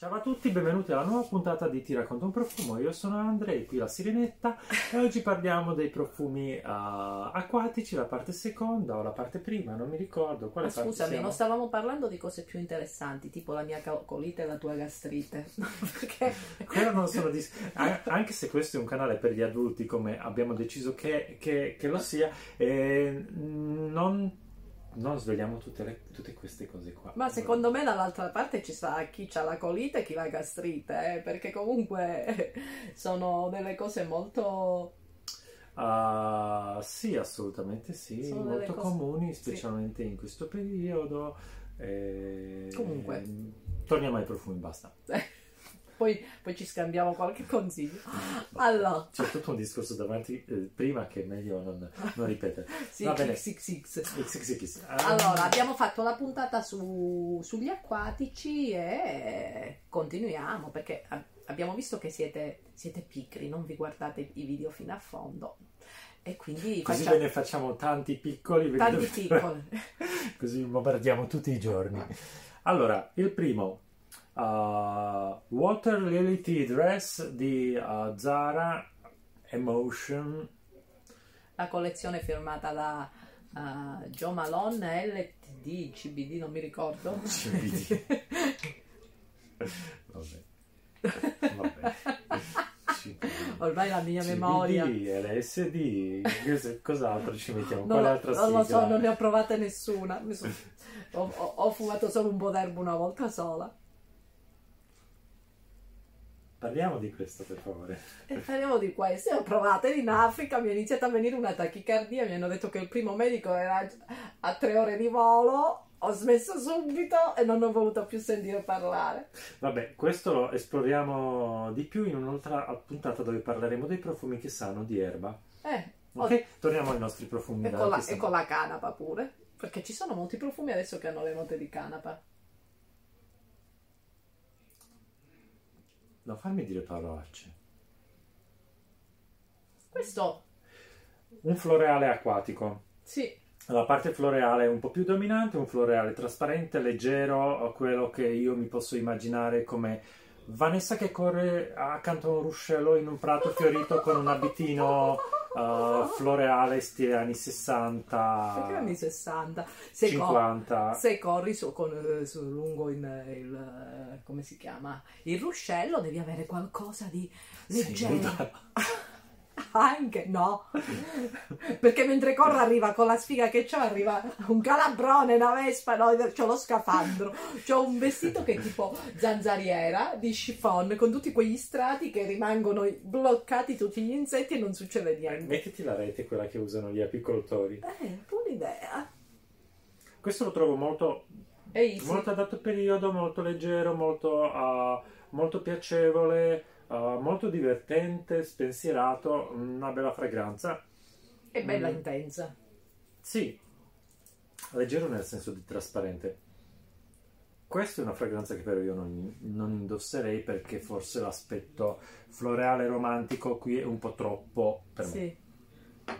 Ciao a tutti, benvenuti alla nuova puntata di Ti racconto un profumo. Io sono Andrei, qui la Sirenetta e oggi parliamo dei profumi uh, acquatici, la parte seconda o la parte prima, non mi ricordo. Quale Ma scusami, non stavamo parlando di cose più interessanti, tipo la mia colite e la tua gastrite. Perché... Quello non sono dis... Anche se questo è un canale per gli adulti, come abbiamo deciso che, che, che lo sia, eh, non non svegliamo tutte, le, tutte, queste cose qua. Ma secondo me dall'altra parte ci sta chi ha la colite e chi la gastrite, eh? perché comunque sono delle cose molto... Uh, sì, assolutamente sì, sono molto cose... comuni, specialmente sì. in questo periodo. E... Comunque. Torniamo ai profumi, basta. poi, poi, ci scambiamo qualche consiglio. Allora. C'è tutto un discorso davanti eh, prima che è meglio non, non ripetere. sì, Va bene. XXX. Allora, abbiamo fatto la puntata su, sugli acquatici e continuiamo perché abbiamo visto che siete, siete picri, non vi guardate i video fino a fondo. E quindi così facciamo... ve ne facciamo tanti piccoli. Tanti piccoli. così bombardiamo tutti i giorni. Allora, il primo uh, Water Lily Tea Dress di uh, Zara Emotion. La collezione firmata da uh, Joe Malone LTD CBD non mi ricordo. CBD vabbè. Vabbè. Ormai la mia CBD, memoria. LSD cos'altro ci mettiamo? Non, altra non lo so non ne ho provate nessuna. Sono... ho, ho, ho fumato solo un po' d'erba una volta sola Parliamo di questo per favore. E parliamo di questo. Ho provato in Africa, mi è iniziata a venire una tachicardia, mi hanno detto che il primo medico era a tre ore di volo, ho smesso subito e non ho voluto più sentire parlare. Vabbè, questo lo esploriamo di più in un'altra puntata dove parleremo dei profumi che sanno di erba. Eh. Ok, torniamo ai nostri profumi. E con, la, e con la canapa pure, perché ci sono molti profumi adesso che hanno le note di canapa. Non farmi dire parolacce. Questo. Un floreale acquatico. Sì. La parte floreale è un po' più dominante, un floreale trasparente, leggero, quello che io mi posso immaginare come Vanessa che corre accanto a un ruscello in un prato fiorito con un abitino uh, floreale stile anni 60 perché anni 60 se 50 cor- se corri su, con, eh, su, lungo il, il, eh, come si chiama? Il ruscello devi avere qualcosa di leggero. sì, anche no? Perché mentre corro arriva con la sfiga che ho arriva un calabrone una vespa no? C'ho lo scafandro. C'ho un vestito che è tipo zanzariera di chiffon con tutti quegli strati che rimangono bloccati tutti gli insetti e non succede niente. mettiti la rete quella che usano gli apicoltori. Eh un'idea questo lo trovo molto molto adatto periodo molto leggero molto, uh, molto piacevole Uh, molto divertente, spensierato, una bella fragranza. E bella mm. intensa. Sì, leggero nel senso di trasparente. Questa è una fragranza che però io non, non, indosserei perché forse l'aspetto floreale romantico qui è un po' troppo per me. Sì,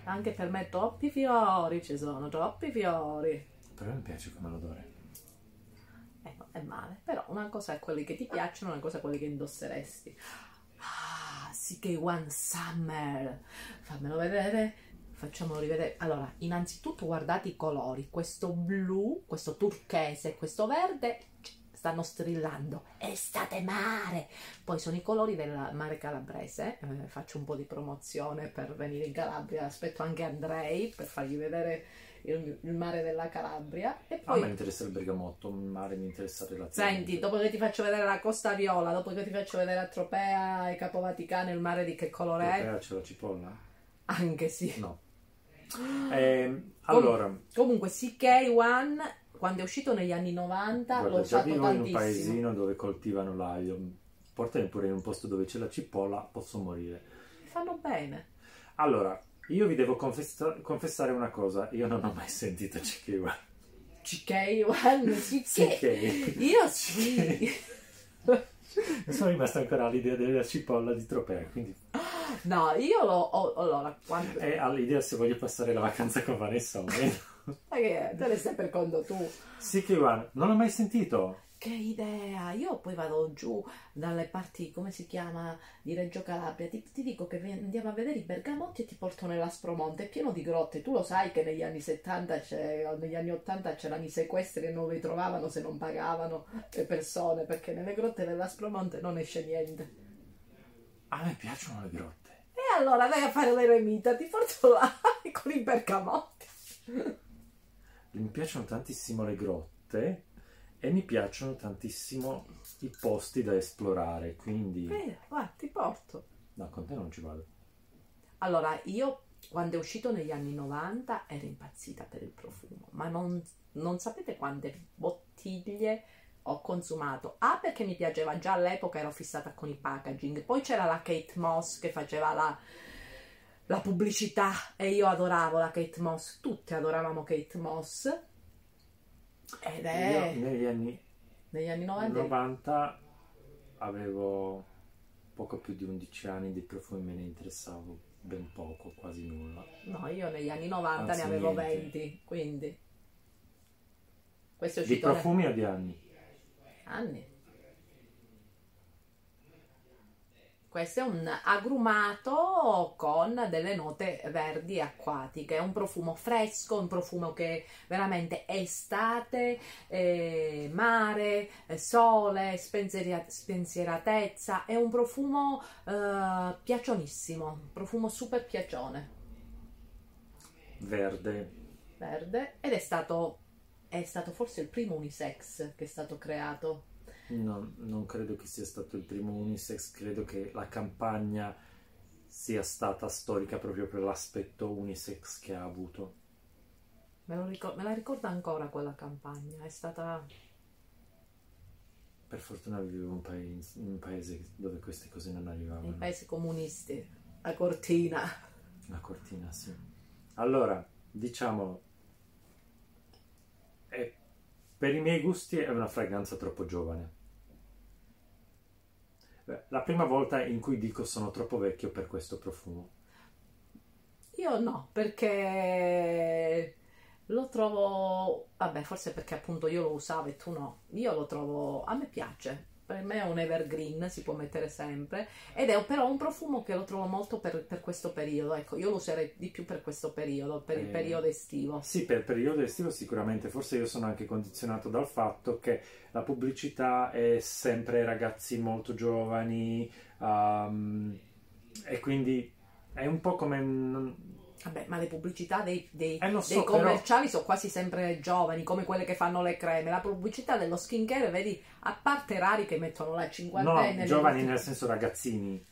anche per me troppi fiori, ci sono troppi fiori. Però mi piace come l'odore. Eh, è male, però una cosa è quelli che ti piacciono, una cosa è quelli che indosseresti. Ah, CK1 Summer. Fammelo vedere. Facciamolo rivedere. Allora, innanzitutto guardate i colori. Questo blu, questo turchese, questo verde stanno strillando. Estate mare! Poi sono i colori del mare calabrese. Eh, faccio un po' di promozione per venire in Calabria. Aspetto anche Andrei per fargli vedere il, il, mare della Calabria. E poi... A me interessa il bergamotto, il mare mi interessa la relazione. Senti, dopo che ti faccio vedere la Costa Viola, dopo che ti faccio vedere a Tropea e Capo Vaticano, il mare di che colore è? Tropea c'è la cipolla? Anche sì. No. Eh, allora. Com- comunque, CK1 quando è uscito negli anni 90 Guarda, l'ho usato tantissimo. in un paesino dove coltivano l'aglio. Portami pure in un posto dove c'è la cipolla, posso morire. Fanno bene. Allora, io vi devo confessa- confessare una cosa, io non ho mai sentito CK1. CK1? CK? Io sì. sono rimasto ancora all'idea della cipolla di Tropea, quindi... No, io l'ho... Ho, allora, quando... E all'idea se voglio passare la vacanza con Vanessa o meno. Ma che te ne stai per conto tu? CK1, non l'ho mai sentito. che idea! Io poi vado giù dalle parti, come si chiama, di Reggio Calabria. Ti, ti dico che andiamo a vedere i bergamotti e ti porto nell'Aspromonte. È pieno di grotte. Tu lo sai che negli anni 70, o negli anni 80 c'erano i sequestri e non li trovavano se non pagavano le persone, perché nelle grotte dell'Aspromonte non esce niente. A me piacciono le grotte. E allora vai a fare l'eremita, ti porto là con i bergamotti. Mi piacciono tantissimo le grotte e mi piacciono tantissimo i posti da esplorare, quindi... Bene, guarda, ti porto. No, con te non ci vado. Allora, io quando è uscito negli anni 90 ero impazzita per il profumo, ma non, non sapete quante bottiglie ho consumato. A perché mi piaceva già all'epoca, ero fissata con i packaging. Poi c'era la Kate Moss che faceva la, la pubblicità e io adoravo la Kate Moss. Tutti adoravamo Kate Moss. Ed è... Io negli anni, negli anni 90... 90 avevo poco più di 11 anni di profumi me ne interessavo ben poco, quasi nulla. No, io negli anni 90 Anzi, ne avevo niente. 20, quindi... Questo è Di uscito... ne- profumi o di anni? anni. Questo è un agrumato con delle note verdi acquatiche, è un profumo fresco, un profumo che veramente è estate, eh, mare, sole, spensieratezza, è un profumo eh, piacionissimo, un profumo super piacione, Verde. verde, ed è stato, è stato forse il primo unisex che è stato creato. No, non credo che sia stato il primo unisex, credo che la campagna sia stata storica proprio per l'aspetto unisex che ha avuto. Me, ricor- me la ricordo ancora quella campagna, è stata... Per fortuna vivevo in un paese, in un paese dove queste cose non arrivavano. nei paesi comunisti, a Cortina. La cortina, sì. Allora, diciamo, è- per i miei gusti è una fragranza troppo giovane. La prima volta in cui dico sono troppo vecchio per questo profumo. Io no, perché lo trovo, vabbè, forse perché appunto io lo usavo e tu no. Io lo trovo, a me piace. Per me è un evergreen, si può mettere sempre. Ed è però un profumo che lo trovo molto per, per questo periodo. Ecco, io lo userei di più per questo periodo, per il Eh, periodo estivo. Sì, per il periodo estivo sicuramente, forse io sono anche condizionato dal fatto che la pubblicità è sempre ragazzi molto giovani um, e quindi è un po' come... Vabbè, ma le pubblicità dei, dei- Eh, so, dei però- commerciali sono quasi sempre giovani, come quelle che fanno le creme. La pubblicità dello skincare, vedi, a parte rari che mettono la No, cinquantenne. giovani le- nel senso ragazzini.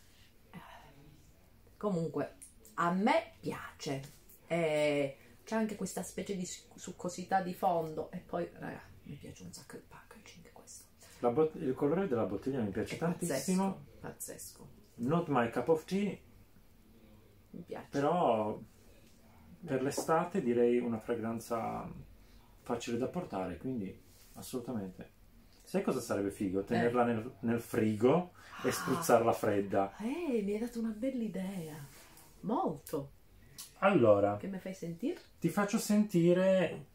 Comunque, a me piace. E c'è anche questa specie di su- succosità di fondo. E poi, raga, mi piace un sacco il packaging questo. Bot- il colore della bottiglia mi piace È tantissimo. pazzesco, pazzesco. Not my cup of tea, Mi piace. però per l'estate direi una fragranza facile da portare, quindi assolutamente. Sai cosa sarebbe figo? Tenerla nel, nel frigo e Ah. spruzzarla fredda. Eh, mi hai dato una bella idea. Molto. Allora, Che mi fai sentire? ti faccio sentire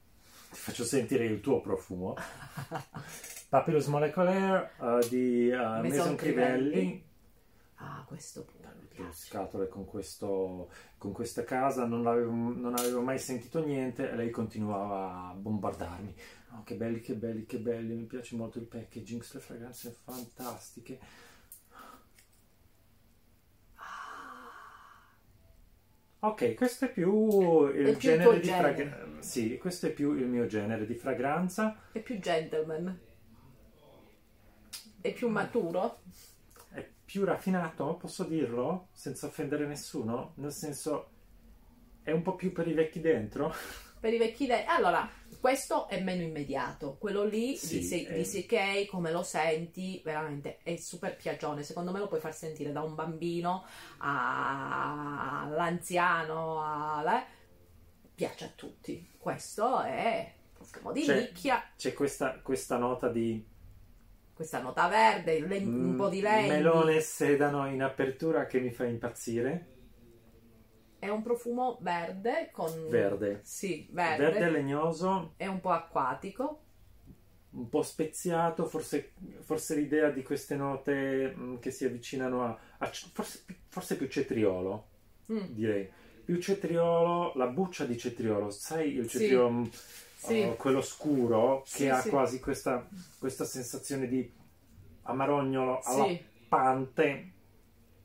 ti faccio sentire il tuo profumo. Papyrus Moleculaire eh, di eh, Maison Maison Crivelli. Crivelli. Ah, questo piace. scatole con, questo, con questa casa, non avevo, non avevo mai sentito niente e lei continuava a bombardarmi. Oh, che belli, che belli, che belli, mi piace molto il packaging, queste fragranze fantastiche. Ok, questo è più il È genere di fragranza. Sì, questo è più il mio genere di fragranza. È più gentleman. È più maturo. Più raffinato, posso dirlo, senza offendere nessuno? Nel senso, è un po' più per i vecchi dentro. Per i vecchi de- Allora, questo è meno immediato. Quello lì Sì, di, è- di CK, come lo senti, veramente è super piacione. Secondo me lo puoi far sentire da un bambino all'anziano. alla- Piace a tutti. Questo è profumo di Cioè, nicchia. C'è questa, questa nota di Questa nota verde, len- un po' di legno. melone e sedano in apertura che mi fa impazzire. È un profumo verde con... Verde. Sì, verde. Verde legnoso, È un po' acquatico. un po' speziato, forse, forse l'idea di queste note mh, che si avvicinano a, a forse, forse più cetriolo, Mm. direi. Più cetriolo, la buccia di cetriolo, sai il Sì. cetriolo mh, Sì. uh, quello scuro che Sì, ha sì. quasi questa, questa sensazione di amarognolo alla Sì, pante.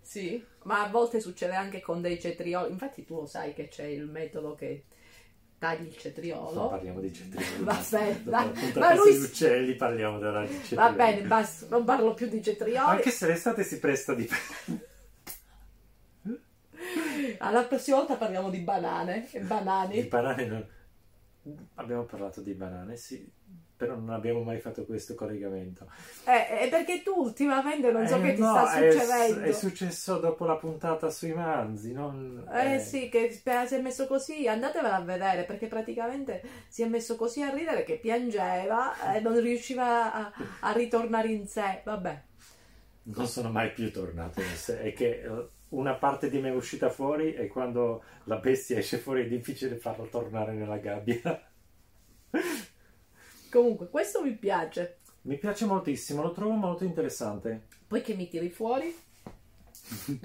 sì, ma a volte succede anche con dei cetrioli. Infatti tu lo sai che c'è il metodo che tagli il Non cetriolo. parliamo di cetrioli. Va bene, puntata Ma lui si- uccelli parliamo della di cetrioli. Va bene, basta, non parlo più di cetrioli. Anche se l'estate si presta di Alla prossima volta parliamo di banane e Di banani. banane non... Abbiamo parlato di banane, sì, però non abbiamo mai fatto questo collegamento. Eh, è perché tu ultimamente non so Eh, che ti no, sta è- succedendo. È, successo dopo la puntata sui manzi, non... Eh sì, che si è messo così, andatevela a vedere perché praticamente si è messo così a ridere che piangeva e non riusciva a, a ritornare in sé. Vabbè, Non sono mai più tornato in sé. È che eh, una parte di me è uscita fuori e quando la bestia esce fuori è difficile farlo tornare nella gabbia. comunque questo mi piace. Mi piace moltissimo, lo trovo molto interessante. Poi che mi tiri fuori?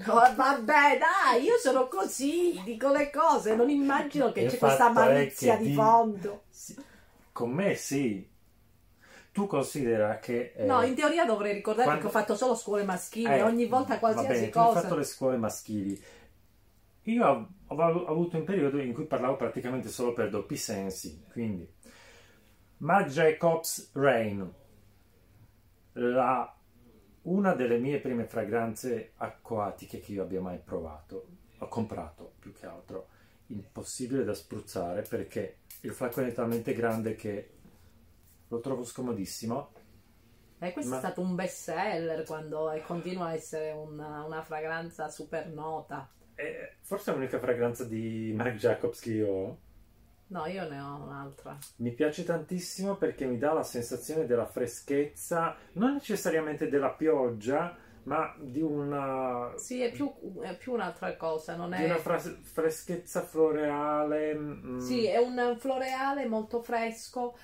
Oh, vabbè, dai, io sono così, dico le cose, non immagino che Il c'è questa malizia di- fondo. Sì, Con me sì. Tu considera che... eh, No, in teoria dovrei ricordare quando- che ho fatto solo scuole maschili, Eh, ogni volta qualsiasi bene, cosa. fatto le scuole maschili. Io ho, ho avu- avuto un periodo in cui parlavo praticamente solo per doppi sensi, quindi Marc Jacobs Rain, la- una delle mie prime fragranze acquatiche che io abbia mai provato, ho comprato più che altro, impossibile da spruzzare perché il flacone è talmente grande che lo trovo scomodissimo. Eh, questo Ma- è stato un best seller quando e continua a essere una, una fragranza super nota. Eh, forse è l'unica fragranza di Marc Jacobs che io ho. No, io ne ho un'altra. Mi piace tantissimo perché mi dà la sensazione della freschezza, non necessariamente della pioggia, ma di una, Sì, è più, è più un'altra cosa, non di è... una fra- freschezza floreale, mm, Sì, è un floreale molto fresco,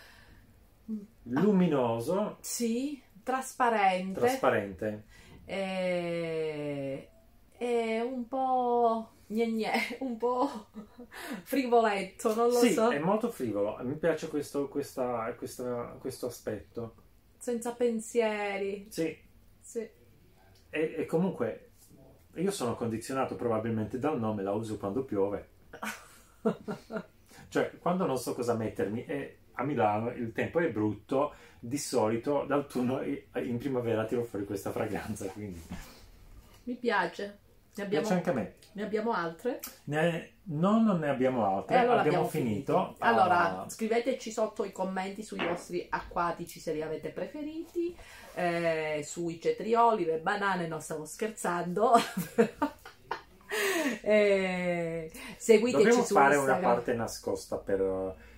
luminoso, sì, trasparente, trasparente. e... è un po' gne gne, un po' frivoletto, non lo Sì, so, è molto frivolo. Mi piace questo, questa- questa- questo aspetto. senza pensieri. Sì, Sì. e, e comunque io sono condizionato probabilmente dal nome, la uso quando piove. Cioè, quando non so cosa mettermi, e a Milano il tempo è brutto, di solito d'autunno in primavera tiro fuori questa fragranza, quindi Mi piace. Ne abbiamo, piace anche a me. ne abbiamo altre? Ne- no, non ne abbiamo altre, allora abbiamo, abbiamo finito. Allora, Ah, scriveteci sotto i commenti sui vostri acquatici se li avete preferiti, eh, sui cetrioli, le banane, no, stavo scherzando. Eh, seguiteci Dobbiamo su fare una Instagram. parte nascosta per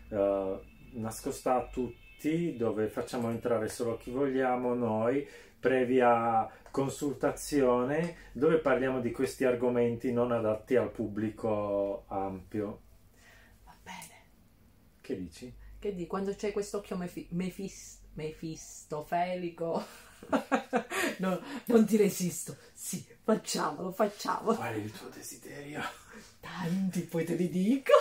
eh, nascosta a tutti, dove facciamo entrare solo chi vogliamo noi, previa consultazione, dove parliamo di questi argomenti non adatti al pubblico ampio. Va bene. Che dici? Che di quando c'è quest'occhio mefi- mefis- mefistofelico? no, non ti resisto. Sì, facciamolo, facciamolo. Qual è il tuo desiderio? Tanti, poi te li dico.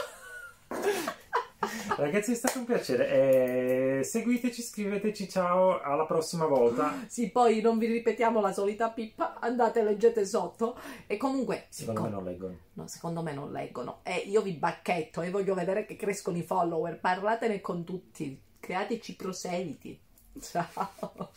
Ragazzi, è stato un piacere. Eh, seguiteci, scriveteci, ciao, alla prossima volta. Sì, poi non vi ripetiamo la solita pippa, andate leggete sotto. E comunque, Secondo me siccome- non leggono. no, secondo me non leggono. E io vi bacchetto e voglio vedere che crescono i follower. Parlatene con tutti, createci proseliti. Ciao.